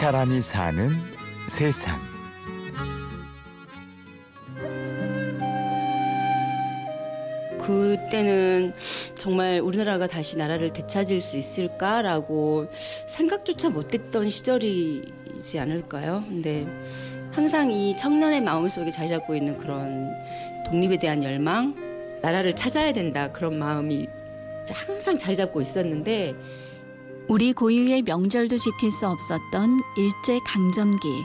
사람이 사는 세상. 그때는 정말 우리나라가 다시 나라를 되찾을 수 있을까라고 생각조차 못했던 시절이지 않을까요? 근데 항상 이 청년의 마음속에 자리 잡고 있는 그런 독립에 대한 열망, 나라를 찾아야 된다 그런 마음이 항상 자리 잡고 있었는데 우리 고유의 명절도 지킬 수 없었던 일제 강점기.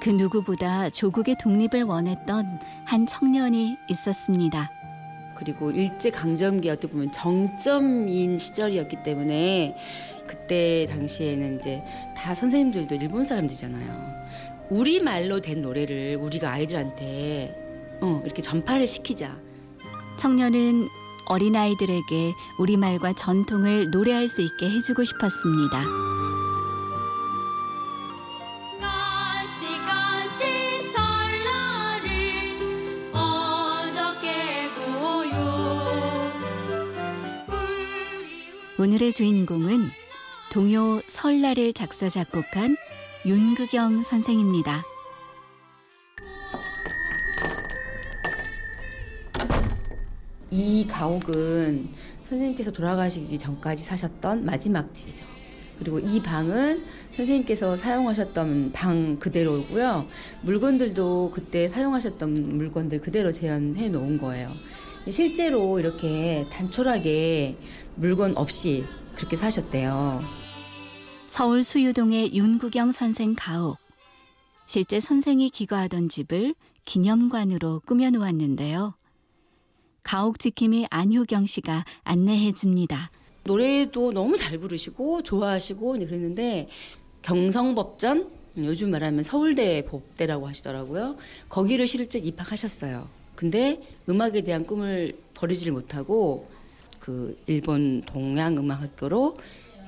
그 누구보다 조국의 독립을 원했던 한 청년이 있었습니다. 그리고 일제 강점기 어떻게 보면 정점인 시절이었기 때문에 그때 당시에는 이제 다 선생님들도 일본 사람들이잖아요. 우리 말로 된 노래를 우리가 아이들한테 어, 이렇게 전파를 시키자. 청년은 어린아이들에게 우리말과 전통을 노래할 수 있게 해주고 싶었습니다. 오늘의 주인공은 동요 설날을 작사 작곡한 윤극영 선생입니다. 이 가옥은 선생님께서 돌아가시기 전까지 사셨던 마지막 집이죠. 그리고 이 방은 선생님께서 사용하셨던 방 그대로고요. 물건들도 그때 사용하셨던 물건들 그대로 재현해 놓은 거예요. 실제로 이렇게 단촐하게 물건 없이 그렇게 사셨대요. 서울 수유동의 윤구경 선생 가옥. 실제 선생이 기거하던 집을 기념관으로 꾸며 놓았는데요. 가옥 지킴이 안효경 씨가 안내해 줍니다. 노래도 너무 잘 부르시고 좋아하시고 그랬는데 경성법전 요즘 말하면 서울대 법대라고 하시더라고요. 거기를 실제 입학하셨어요. 근데 음악에 대한 꿈을 버리지를 못하고 그 일본 동양 음악 학교로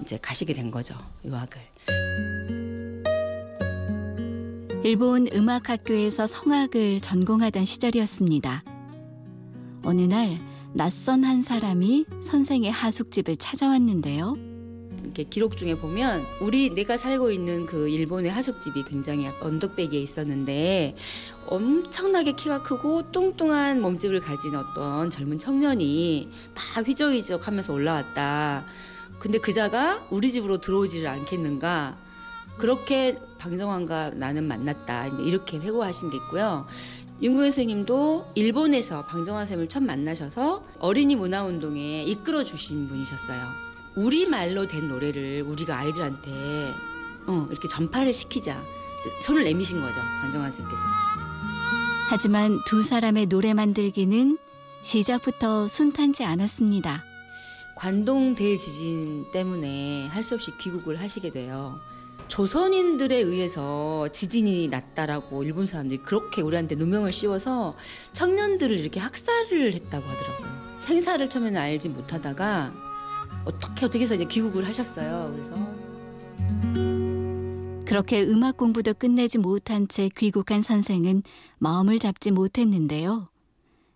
이제 가시게 된 거죠. 유학을. 일본 음악 학교에서 성악을 전공하던 시절이었습니다. 어느 날 낯선 한 사람이 선생의 하숙집을 찾아왔는데요. 이렇게 기록 중에 보면 우리 내가 살고 있는 그 일본의 하숙집이 굉장히 언덕배기에 있었는데 엄청나게 키가 크고 뚱뚱한 몸집을 가진 어떤 젊은 청년이 막 휘저휘적 하면서 올라왔다. 근데 그자가 우리 집으로 들어오지를 않겠는가. 그렇게 방정환과 나는 만났다. 이렇게 회고하신 게 있고요. 윤구현 선생님도 일본에서 방정환 쌤을 처음 만나셔서 어린이 문화운동에 이끌어 주신 분이셨어요. 우리 말로 된 노래를 우리가 아이들한테 어, 이렇게 전파를 시키자. 손을 내미신 거죠. 방정환 쌤께서. 하지만 두 사람의 노래 만들기는 시작부터 순탄치 않았습니다. 관동 대지진 때문에 할 수 없이 귀국을 하시게 돼요. 조선인들에 의해서 지진이 났다라고 일본 사람들이 그렇게 우리한테 누명을 씌워서 청년들을 이렇게 학살을 했다고 하더라고요. 생사를 처음에는 알지 못하다가 어떻게 어떻게 해서 이제 귀국을 하셨어요. 그래서 그렇게 음악 공부도 끝내지 못한 채 귀국한 선생은 마음을 잡지 못했는데요.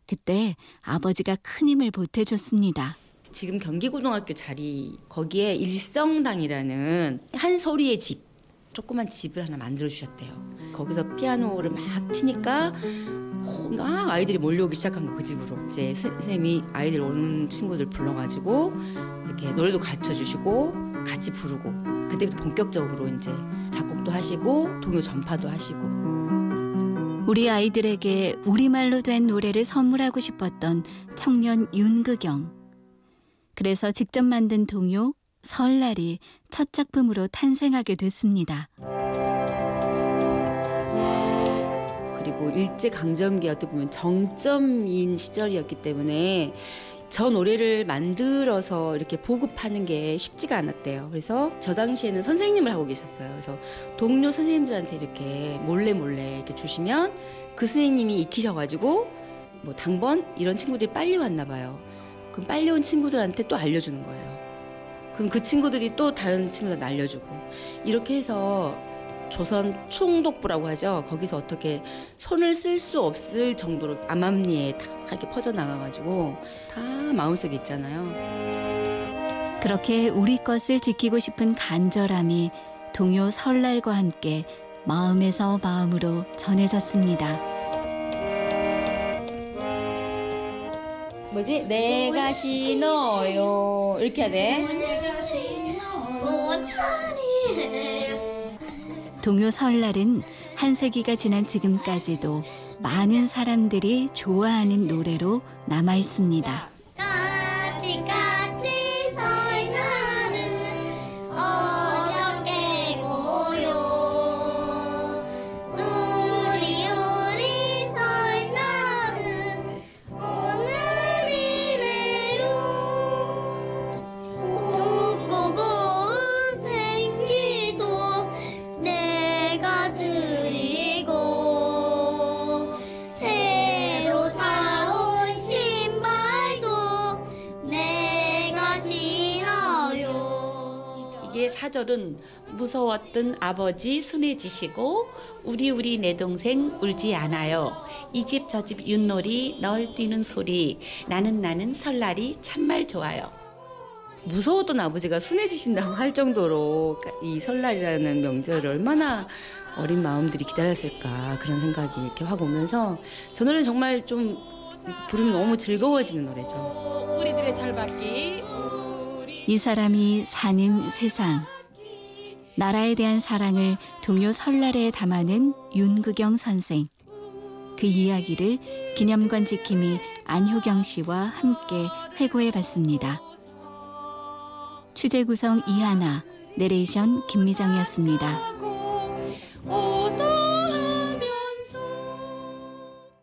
그때 아버지가 큰 힘을 보태줬습니다. 지금 경기고등학교 자리 거기에 일성당이라는 한 소리의 집 조그만 집을 하나 만들어 주셨대요. 거기서 피아노를 막 치니까 막 아이들이 몰려오기 시작한 거 그 집으로 이제 선생님이 아이들 오는 친구들 불러가지고 이렇게 노래도 가르쳐 주시고 같이 부르고 그때부터 본격적으로 이제 작곡도 하시고 동요 전파도 하시고 우리 아이들에게 우리말로 된 노래를 선물하고 싶었던 청년 윤극영. 그래서 직접 만든 동요 설날이 첫 작품으로 탄생하게 됐습니다. 그리고 일제 강점기 어떻게 보면 정점인 시절이었기 때문에 저 노래를 만들어서 이렇게 보급하는 게 쉽지가 않았대요. 그래서 저 당시에는 선생님을 하고 계셨어요. 그래서 동료 선생님들한테 이렇게 몰래 몰래 이렇게 주시면 그 선생님이 익히셔가지고 뭐 당번 이런 친구들이 빨리 왔나 봐요. 그럼 빨리 온 친구들한테 또 알려주는 거예요. 그럼 그 친구들이 또 다른 친구들 알려주고 이렇게 해서 조선 총독부라고 하죠. 거기서 어떻게 손을 쓸 수 없을 정도로 암암리에 다 이렇게 퍼져나가가지고 다 마음속에 있잖아요. 그렇게 우리 것을 지키고 싶은 간절함이 동요 설날과 함께 마음에서 마음으로 전해졌습니다. 뭐지? 내가 신어요. 이렇게 해야 돼. 동요 설날은 한 세기가 지난 지금까지도 많은 사람들이 좋아하는 노래로 남아 있습니다. 까치 까 이게 사절은 무서웠던 아버지 순해지시고 우리 우리 내 동생 울지 않아요. 이 집 저 집 윷놀이 널 뛰는 소리 나는 나는 설날이 참말 좋아요. 무서웠던 아버지가 순해지신다고 할 정도로 이 설날이라는 명절을 얼마나 어린 마음들이 기다렸을까 그런 생각이 이렇게 확 오면서 저 노래는 정말 좀 부르면 너무 즐거워지는 노래죠. 우리들의 절받기 이 사람이 사는 세상. 나라에 대한 사랑을 동요 설날에 담아낸 윤구경 선생. 그 이야기를 기념관 지킴이 안효경 씨와 함께 회고해 봤습니다. 취재 구성 이하나, 내레이션 김미정이었습니다.